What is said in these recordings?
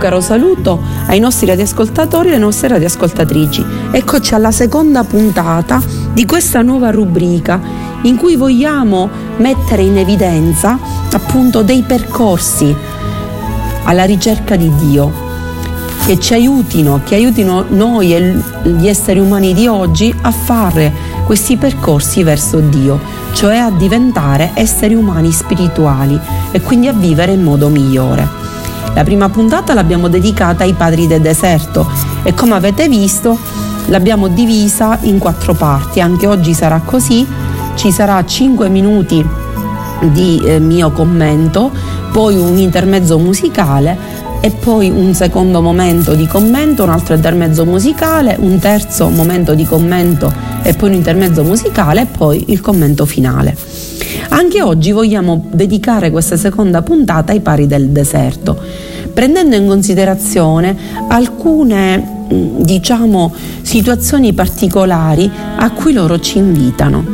Caro saluto ai nostri radioascoltatori e alle nostre radioascoltatrici. Eccoci alla seconda puntata di questa nuova rubrica in cui vogliamo mettere in evidenza appunto dei percorsi alla ricerca di Dio che ci aiutino, che aiutino noi e gli esseri umani di oggi a fare questi percorsi verso Dio, cioè a diventare esseri umani spirituali e quindi a vivere in modo migliore. La prima puntata l'abbiamo dedicata ai padri del deserto e come avete visto l'abbiamo divisa in quattro parti, anche oggi sarà così, ci sarà 5 minuti di eh, mio commento, poi un intermezzo musicale e poi un secondo momento di commento, un altro intermezzo musicale, un terzo momento di commento e poi un intermezzo musicale e poi il commento finale. Anche oggi vogliamo dedicare questa seconda puntata ai pari del deserto, prendendo in considerazione alcune diciamo situazioni particolari a cui loro ci invitano.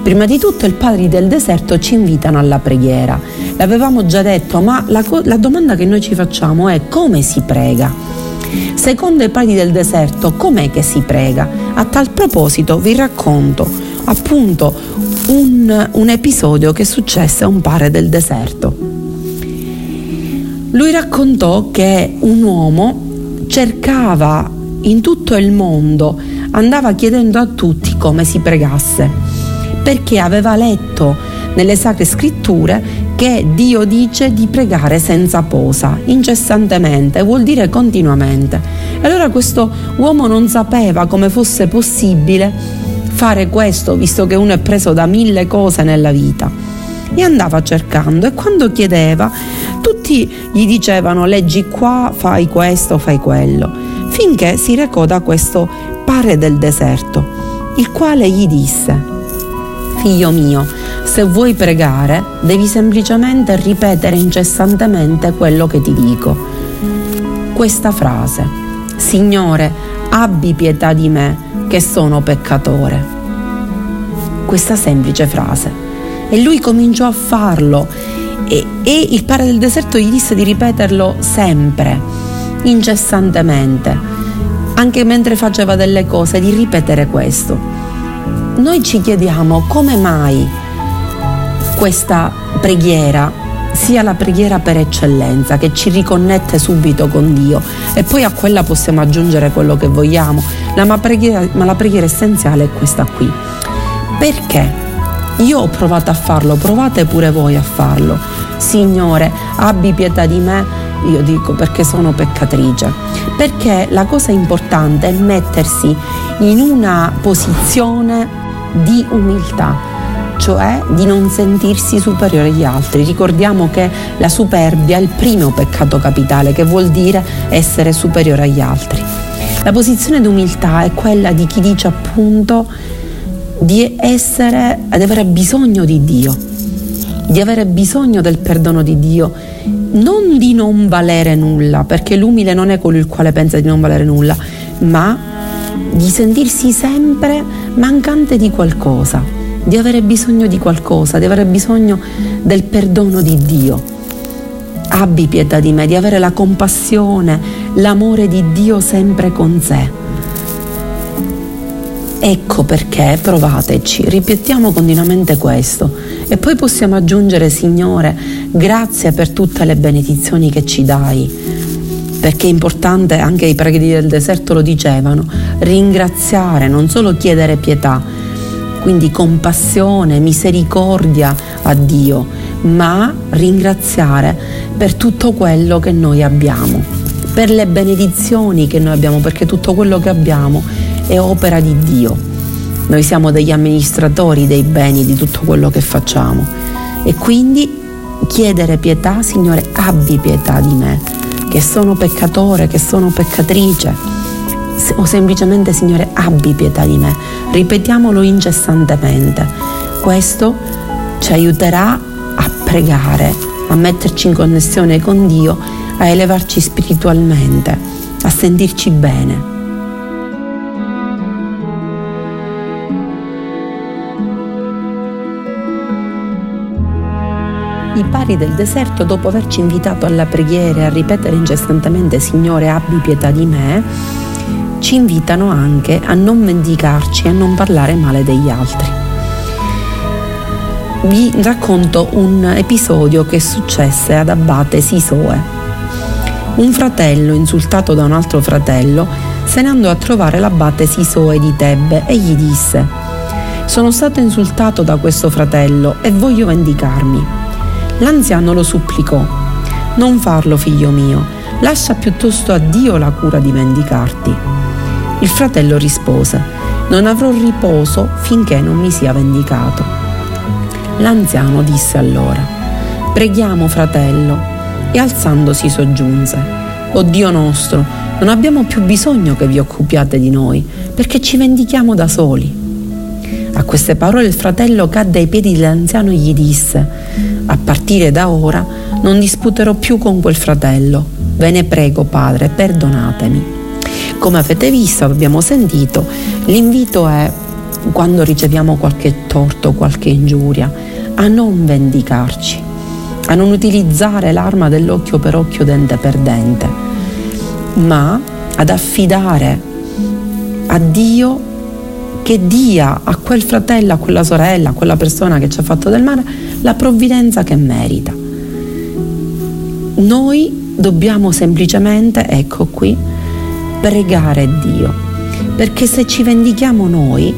Prima di tutto i padri del deserto ci invitano alla preghiera. L'avevamo già detto, ma la, la domanda che noi ci facciamo è come si prega? Secondo i padri del deserto, com'è che si prega? A tal proposito vi racconto appunto un, un episodio che successe a un padre del deserto. Lui raccontò che un uomo cercava in tutto il mondo, andava chiedendo a tutti come si pregasse, perché aveva letto nelle sacre scritture che Dio dice di pregare senza posa, incessantemente, vuol dire continuamente. E allora questo uomo non sapeva come fosse possibile fare questo, visto che uno è preso da mille cose nella vita. E andava cercando e quando chiedeva, tutti gli dicevano leggi qua, fai questo, fai quello, finché si recò da questo pare del deserto, il quale gli disse, figlio mio, se vuoi pregare devi semplicemente ripetere incessantemente quello che ti dico. Questa frase, Signore, abbi pietà di me che sono peccatore. Questa semplice frase. E lui cominciò a farlo e, e il padre del deserto gli disse di ripeterlo sempre, incessantemente, anche mentre faceva delle cose, di ripetere questo. Noi ci chiediamo come mai questa preghiera sia la preghiera per eccellenza che ci riconnette subito con Dio e poi a quella possiamo aggiungere quello che vogliamo, ma, preghiera, ma la preghiera essenziale è questa qui. Perché? Io ho provato a farlo, provate pure voi a farlo. Signore, abbi pietà di me, io dico perché sono peccatrice. Perché la cosa importante è mettersi in una posizione di umiltà cioè di non sentirsi superiore agli altri. Ricordiamo che la superbia è il primo peccato capitale, che vuol dire essere superiore agli altri. La posizione d'umiltà è quella di chi dice appunto di essere, di avere bisogno di Dio, di avere bisogno del perdono di Dio, non di non valere nulla, perché l'umile non è colui il quale pensa di non valere nulla, ma di sentirsi sempre mancante di qualcosa di avere bisogno di qualcosa, di avere bisogno del perdono di Dio. Abbi pietà di me, di avere la compassione, l'amore di Dio sempre con sé. Ecco perché, provateci, ripetiamo continuamente questo e poi possiamo aggiungere, Signore, grazie per tutte le benedizioni che ci dai, perché è importante, anche i preghi del deserto lo dicevano, ringraziare, non solo chiedere pietà, quindi compassione, misericordia a Dio, ma ringraziare per tutto quello che noi abbiamo, per le benedizioni che noi abbiamo, perché tutto quello che abbiamo è opera di Dio. Noi siamo degli amministratori dei beni, di tutto quello che facciamo. E quindi chiedere pietà, Signore, abbi pietà di me, che sono peccatore, che sono peccatrice. O semplicemente, Signore, abbi pietà di me. Ripetiamolo incessantemente. Questo ci aiuterà a pregare, a metterci in connessione con Dio, a elevarci spiritualmente, a sentirci bene. I pari del deserto, dopo averci invitato alla preghiera e a ripetere incessantemente Signore abbi pietà di me, ci invitano anche a non mendicarci e a non parlare male degli altri. Vi racconto un episodio che successe ad Abate Sisoe. Un fratello, insultato da un altro fratello, se ne andò a trovare l'abate Sisoe di Tebbe e gli disse Sono stato insultato da questo fratello e voglio vendicarmi. L'anziano lo supplicò. Non farlo, figlio mio, lascia piuttosto a Dio la cura di vendicarti. Il fratello rispose, non avrò riposo finché non mi sia vendicato. L'anziano disse allora, preghiamo fratello, e alzandosi soggiunse, O Dio nostro, non abbiamo più bisogno che vi occupiate di noi, perché ci vendichiamo da soli. A queste parole il fratello cadde ai piedi dell'anziano e gli disse, a partire da ora non disputerò più con quel fratello. Ve ne prego, padre, perdonatemi. Come avete visto, abbiamo sentito, l'invito è, quando riceviamo qualche torto, qualche ingiuria, a non vendicarci, a non utilizzare l'arma dell'occhio per occhio, dente per dente, ma ad affidare a Dio che dia a quel fratello, a quella sorella, a quella persona che ci ha fatto del male la provvidenza che merita. Noi dobbiamo semplicemente, ecco qui, pregare Dio, perché se ci vendichiamo noi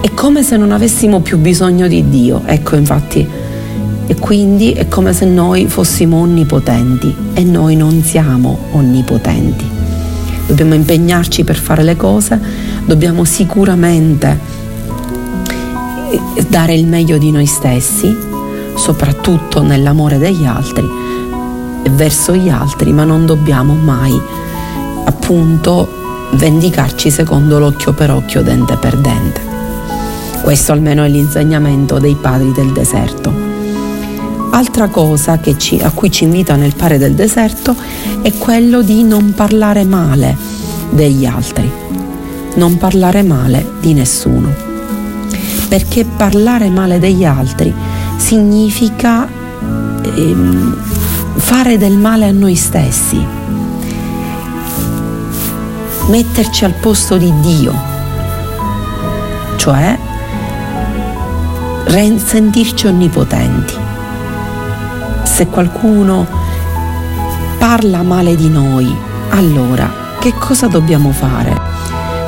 è come se non avessimo più bisogno di Dio, ecco infatti, e quindi è come se noi fossimo onnipotenti e noi non siamo onnipotenti. Dobbiamo impegnarci per fare le cose, dobbiamo sicuramente eh, dare il meglio di noi stessi, soprattutto nell'amore degli altri e verso gli altri, ma non dobbiamo mai appunto vendicarci secondo l'occhio per occhio, dente per dente. Questo almeno è l'insegnamento dei padri del deserto. Altra cosa ci, a cui ci invita nel pare del deserto è quello di non parlare male degli altri, non parlare male di nessuno. Perché parlare male degli altri significa ehm, fare del male a noi stessi, metterci al posto di Dio, cioè sentirci onnipotenti se qualcuno parla male di noi, allora che cosa dobbiamo fare?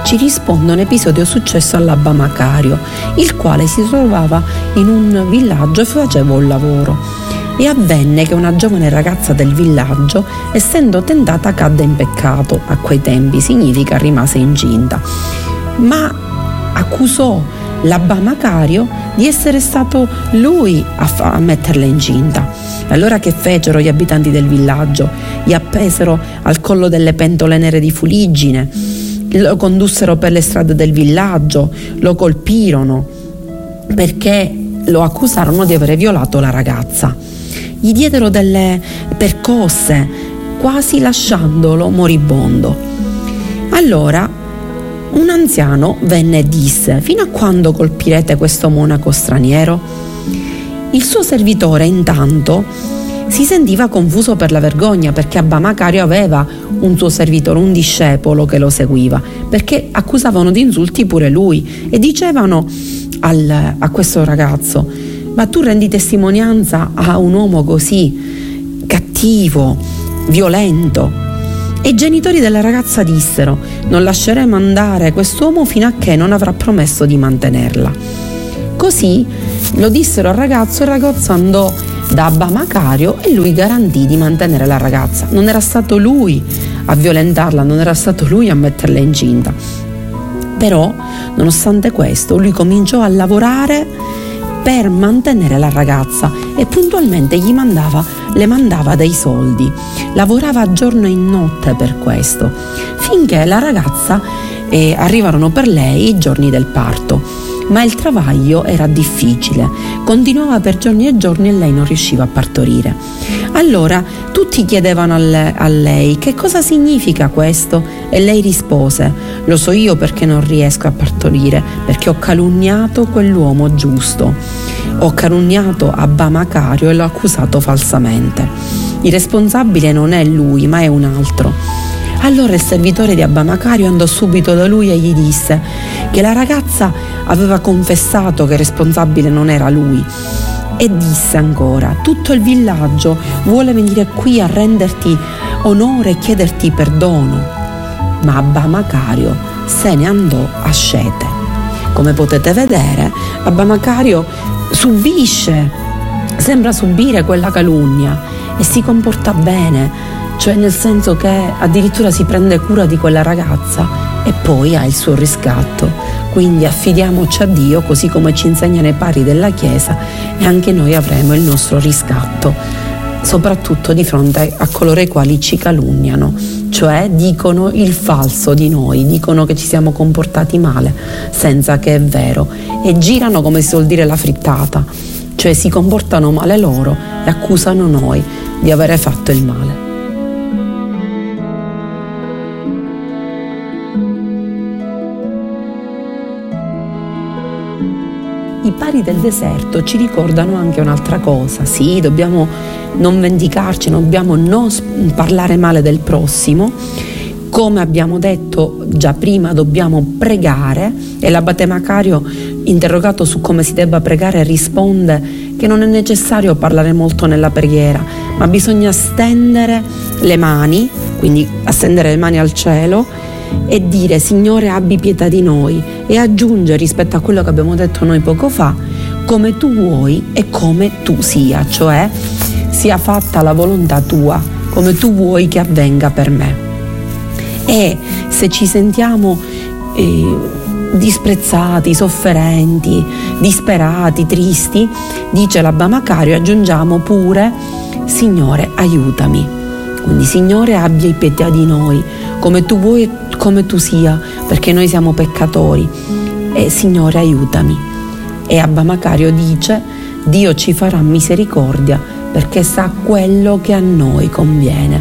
Ci risponde un episodio successo all'Abba Macario, il quale si trovava in un villaggio e faceva un lavoro. E avvenne che una giovane ragazza del villaggio, essendo tentata, cadde in peccato. A quei tempi significa rimase incinta. Ma accusò l'Abba Macario di essere stato lui a, fa- a metterla incinta. Allora che fecero gli abitanti del villaggio? Gli appesero al collo delle pentole nere di fuliggine, lo condussero per le strade del villaggio, lo colpirono perché lo accusarono di aver violato la ragazza. Gli diedero delle percosse, quasi lasciandolo moribondo. Allora un anziano venne e disse: Fino a quando colpirete questo monaco straniero? Il suo servitore intanto si sentiva confuso per la vergogna perché Abba Macario aveva un suo servitore, un discepolo che lo seguiva, perché accusavano di insulti pure lui e dicevano al, a questo ragazzo, ma tu rendi testimonianza a un uomo così cattivo, violento. E i genitori della ragazza dissero, non lasceremo andare quest'uomo fino a che non avrà promesso di mantenerla. Così lo dissero al ragazzo, il ragazzo andò da Abba Macario e lui garantì di mantenere la ragazza. Non era stato lui a violentarla, non era stato lui a metterla incinta. Però, nonostante questo, lui cominciò a lavorare per mantenere la ragazza e puntualmente gli mandava, le mandava dei soldi. Lavorava giorno e notte per questo, finché la ragazza eh, arrivarono per lei i giorni del parto ma il travaglio era difficile, continuava per giorni e giorni e lei non riusciva a partorire. Allora tutti chiedevano a lei che cosa significa questo e lei rispose, lo so io perché non riesco a partorire, perché ho calunniato quell'uomo giusto, ho calunniato Abba Macario e l'ho accusato falsamente. Il responsabile non è lui ma è un altro. Allora il servitore di Abba Macario andò subito da lui e gli disse che la ragazza aveva confessato che il responsabile non era lui e disse ancora, tutto il villaggio vuole venire qui a renderti onore e chiederti perdono. Ma Abba Macario se ne andò a scete. Come potete vedere, Abba Macario subisce, sembra subire quella calunnia e si comporta bene, cioè nel senso che addirittura si prende cura di quella ragazza e poi ha il suo riscatto. Quindi affidiamoci a Dio così come ci insegnano i pari della Chiesa e anche noi avremo il nostro riscatto, soprattutto di fronte a coloro i quali ci calunniano, cioè dicono il falso di noi, dicono che ci siamo comportati male senza che è vero e girano come si suol dire la frittata, cioè si comportano male loro e accusano noi di avere fatto il male. I pari del deserto ci ricordano anche un'altra cosa. Sì, dobbiamo non vendicarci, dobbiamo non parlare male del prossimo. Come abbiamo detto già prima, dobbiamo pregare e l'abate Macario, interrogato su come si debba pregare, risponde che non è necessario parlare molto nella preghiera, ma bisogna stendere le mani, quindi stendere le mani al cielo e dire Signore abbi pietà di noi e aggiunge rispetto a quello che abbiamo detto noi poco fa come tu vuoi e come tu sia, cioè sia fatta la volontà tua come tu vuoi che avvenga per me. E se ci sentiamo eh, disprezzati, sofferenti, disperati, tristi, dice l'Abba Macario, aggiungiamo pure Signore aiutami. Quindi Signore abbia pietà di noi, come tu vuoi e come tu sia, perché noi siamo peccatori. E Signore aiutami. E Abba Macario dice, Dio ci farà misericordia perché sa quello che a noi conviene.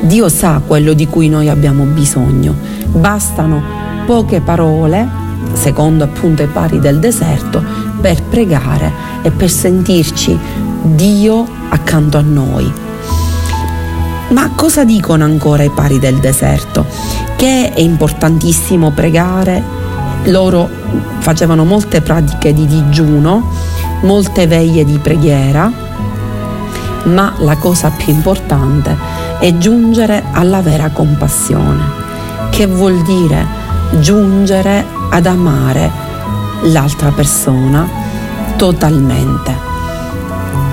Dio sa quello di cui noi abbiamo bisogno. Bastano poche parole, secondo appunto i pari del deserto, per pregare e per sentirci Dio accanto a noi. Ma cosa dicono ancora i pari del deserto? Che è importantissimo pregare, loro facevano molte pratiche di digiuno, molte veglie di preghiera, ma la cosa più importante è giungere alla vera compassione, che vuol dire giungere ad amare l'altra persona totalmente,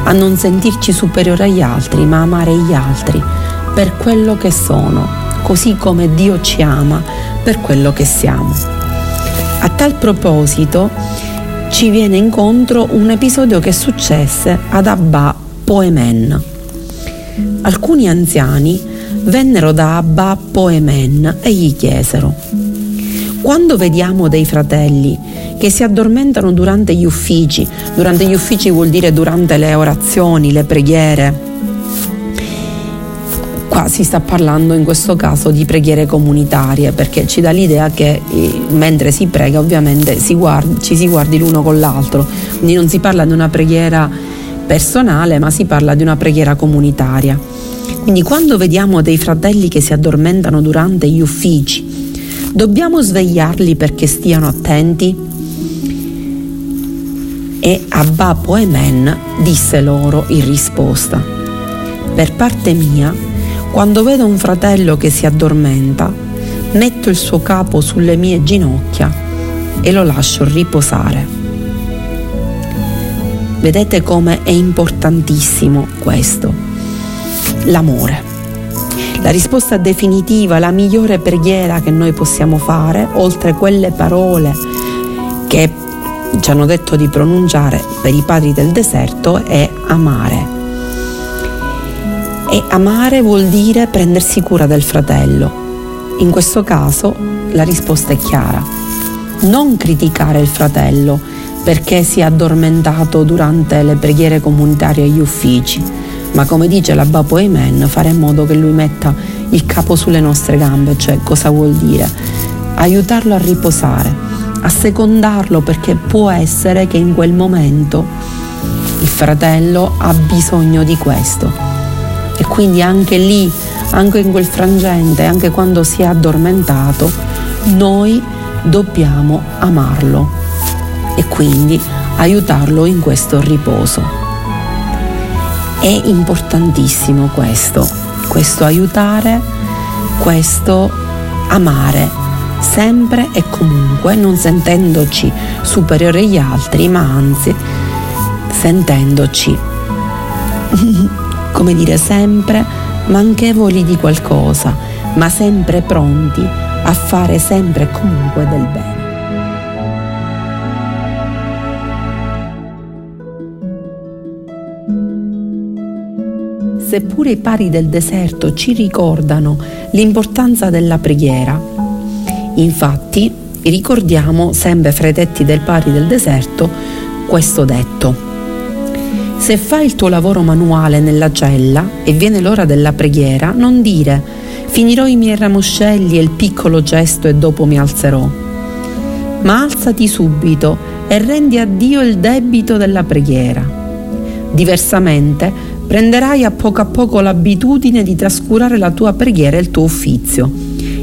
a non sentirci superiori agli altri, ma amare gli altri per quello che sono, così come Dio ci ama per quello che siamo. A tal proposito ci viene incontro un episodio che successe ad Abba Poemen. Alcuni anziani vennero da Abba Poemen e gli chiesero quando vediamo dei fratelli che si addormentano durante gli uffici, durante gli uffici vuol dire durante le orazioni, le preghiere, Qua si sta parlando in questo caso di preghiere comunitarie perché ci dà l'idea che eh, mentre si prega ovviamente si guardi, ci si guardi l'uno con l'altro, quindi non si parla di una preghiera personale ma si parla di una preghiera comunitaria. Quindi quando vediamo dei fratelli che si addormentano durante gli uffici, dobbiamo svegliarli perché stiano attenti? E Abba Poemen disse loro in risposta, per parte mia quando vedo un fratello che si addormenta, metto il suo capo sulle mie ginocchia e lo lascio riposare. Vedete come è importantissimo questo, l'amore. La risposta definitiva, la migliore preghiera che noi possiamo fare, oltre quelle parole che ci hanno detto di pronunciare per i padri del deserto, è amare. E amare vuol dire prendersi cura del fratello. In questo caso la risposta è chiara. Non criticare il fratello perché si è addormentato durante le preghiere comunitarie agli uffici, ma come dice la Bapo Amen, fare in modo che lui metta il capo sulle nostre gambe, cioè cosa vuol dire? Aiutarlo a riposare, a secondarlo perché può essere che in quel momento il fratello ha bisogno di questo. E quindi anche lì, anche in quel frangente, anche quando si è addormentato, noi dobbiamo amarlo e quindi aiutarlo in questo riposo. È importantissimo questo, questo aiutare, questo amare, sempre e comunque, non sentendoci superiori agli altri, ma anzi sentendoci, come dire, sempre manchevoli di qualcosa, ma sempre pronti a fare sempre e comunque del bene. Seppure i pari del deserto ci ricordano l'importanza della preghiera, infatti ricordiamo sempre fra i tetti del pari del deserto questo detto. Se fai il tuo lavoro manuale nella cella e viene l'ora della preghiera, non dire finirò i miei ramoscelli e il piccolo gesto e dopo mi alzerò. Ma alzati subito e rendi a Dio il debito della preghiera. Diversamente prenderai a poco a poco l'abitudine di trascurare la tua preghiera e il tuo uffizio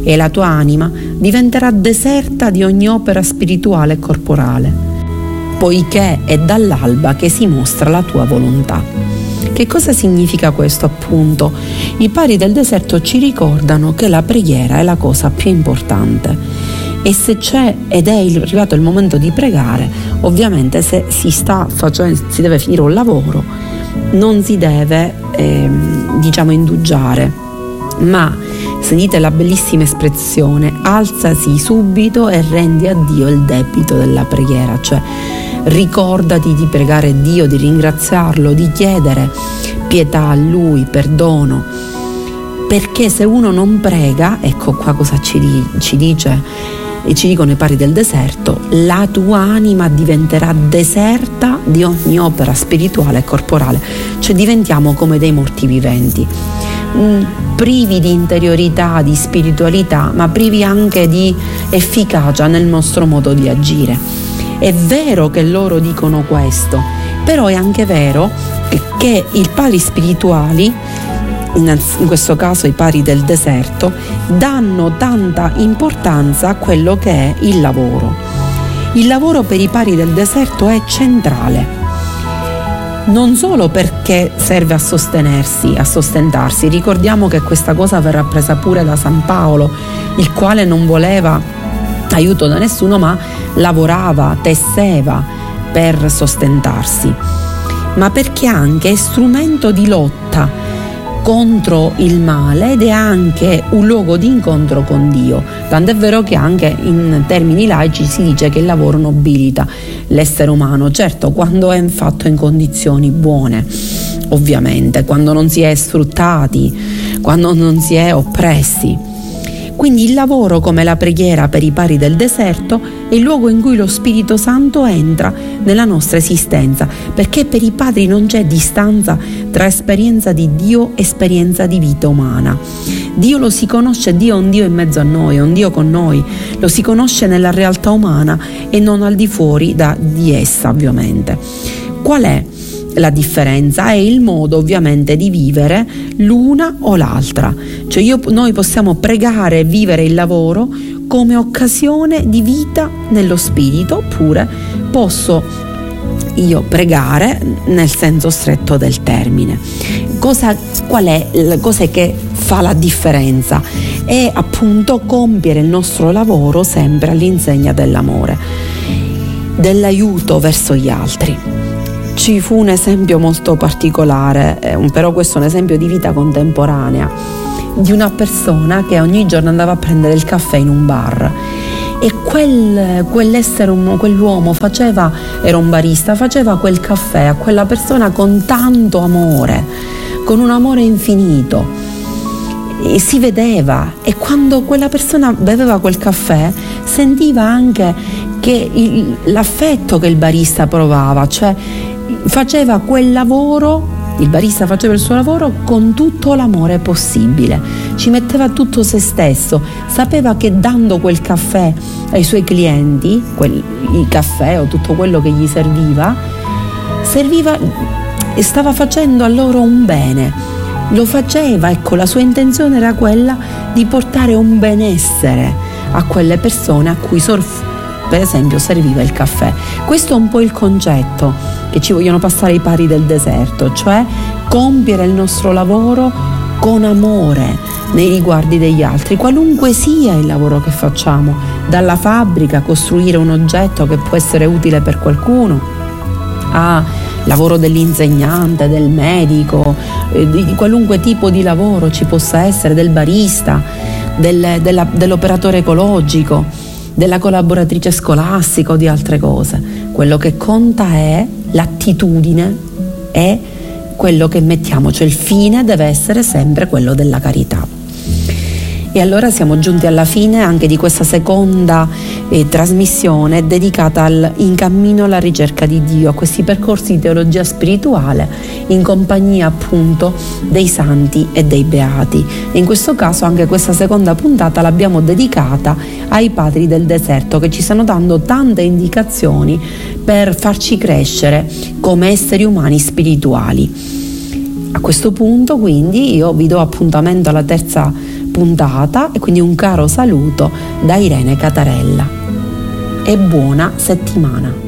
e la tua anima diventerà deserta di ogni opera spirituale e corporale, poiché è dall'alba che si mostra la tua volontà. Che cosa significa questo appunto? I pari del deserto ci ricordano che la preghiera è la cosa più importante e se c'è ed è arrivato il momento di pregare, ovviamente se si sta facendo, si deve finire un lavoro, non si deve eh, diciamo indugiare, ma sentite la bellissima espressione, alzasi subito e rendi a Dio il debito della preghiera, cioè ricordati di pregare Dio, di ringraziarlo, di chiedere pietà a Lui, perdono, perché se uno non prega, ecco qua cosa ci, ci dice e ci dicono i pari del deserto, la tua anima diventerà deserta di ogni opera spirituale e corporale, cioè diventiamo come dei morti viventi, privi di interiorità, di spiritualità, ma privi anche di efficacia nel nostro modo di agire. È vero che loro dicono questo, però è anche vero che i pali spirituali in questo caso i pari del deserto, danno tanta importanza a quello che è il lavoro. Il lavoro per i pari del deserto è centrale. Non solo perché serve a sostenersi, a sostentarsi, ricordiamo che questa cosa verrà presa pure da San Paolo, il quale non voleva aiuto da nessuno, ma lavorava, tesseva per sostentarsi, ma perché anche è strumento di lotta contro il male ed è anche un luogo di incontro con Dio. Tant'è vero che anche in termini laici si dice che il lavoro nobilita l'essere umano, certo quando è fatto in condizioni buone, ovviamente, quando non si è sfruttati, quando non si è oppressi. Quindi il lavoro come la preghiera per i pari del deserto è il luogo in cui lo Spirito Santo entra nella nostra esistenza, perché per i padri non c'è distanza tra esperienza di Dio e esperienza di vita umana. Dio lo si conosce, Dio è un Dio in mezzo a noi, è un Dio con noi, lo si conosce nella realtà umana e non al di fuori da, di essa ovviamente. Qual è la differenza è il modo ovviamente di vivere l'una o l'altra. Cioè io, noi possiamo pregare e vivere il lavoro come occasione di vita nello spirito oppure posso io pregare nel senso stretto del termine. Cosa, qual è, cos'è che fa la differenza? È appunto compiere il nostro lavoro sempre all'insegna dell'amore, dell'aiuto verso gli altri ci fu un esempio molto particolare, eh, però questo è un esempio di vita contemporanea. di una persona che ogni giorno andava a prendere il caffè in un bar e quel, quell'essere, quell'uomo faceva, era un barista, faceva quel caffè a quella persona con tanto amore, con un amore infinito. E si vedeva e quando quella persona beveva quel caffè sentiva anche che il, l'affetto che il barista provava, cioè faceva quel lavoro il barista faceva il suo lavoro con tutto l'amore possibile, ci metteva tutto se stesso, sapeva che dando quel caffè ai suoi clienti, quel, il caffè o tutto quello che gli serviva, serviva e stava facendo a loro un bene. Lo faceva, ecco, la sua intenzione era quella di portare un benessere a quelle persone a cui sorf- per esempio serviva il caffè. Questo è un po' il concetto che ci vogliono passare i pari del deserto, cioè compiere il nostro lavoro con amore nei riguardi degli altri, qualunque sia il lavoro che facciamo, dalla fabbrica costruire un oggetto che può essere utile per qualcuno, a lavoro dell'insegnante, del medico, eh, di qualunque tipo di lavoro ci possa essere, del barista, del, della, dell'operatore ecologico della collaboratrice scolastica o di altre cose. Quello che conta è l'attitudine e quello che mettiamo, cioè il fine deve essere sempre quello della carità. E allora siamo giunti alla fine anche di questa seconda eh, trasmissione dedicata al In cammino alla ricerca di Dio, a questi percorsi di teologia spirituale in compagnia appunto dei santi e dei beati. E in questo caso anche questa seconda puntata l'abbiamo dedicata ai padri del deserto che ci stanno dando tante indicazioni per farci crescere come esseri umani spirituali. A questo punto quindi io vi do appuntamento alla terza puntata e quindi un caro saluto da Irene Catarella. E buona settimana.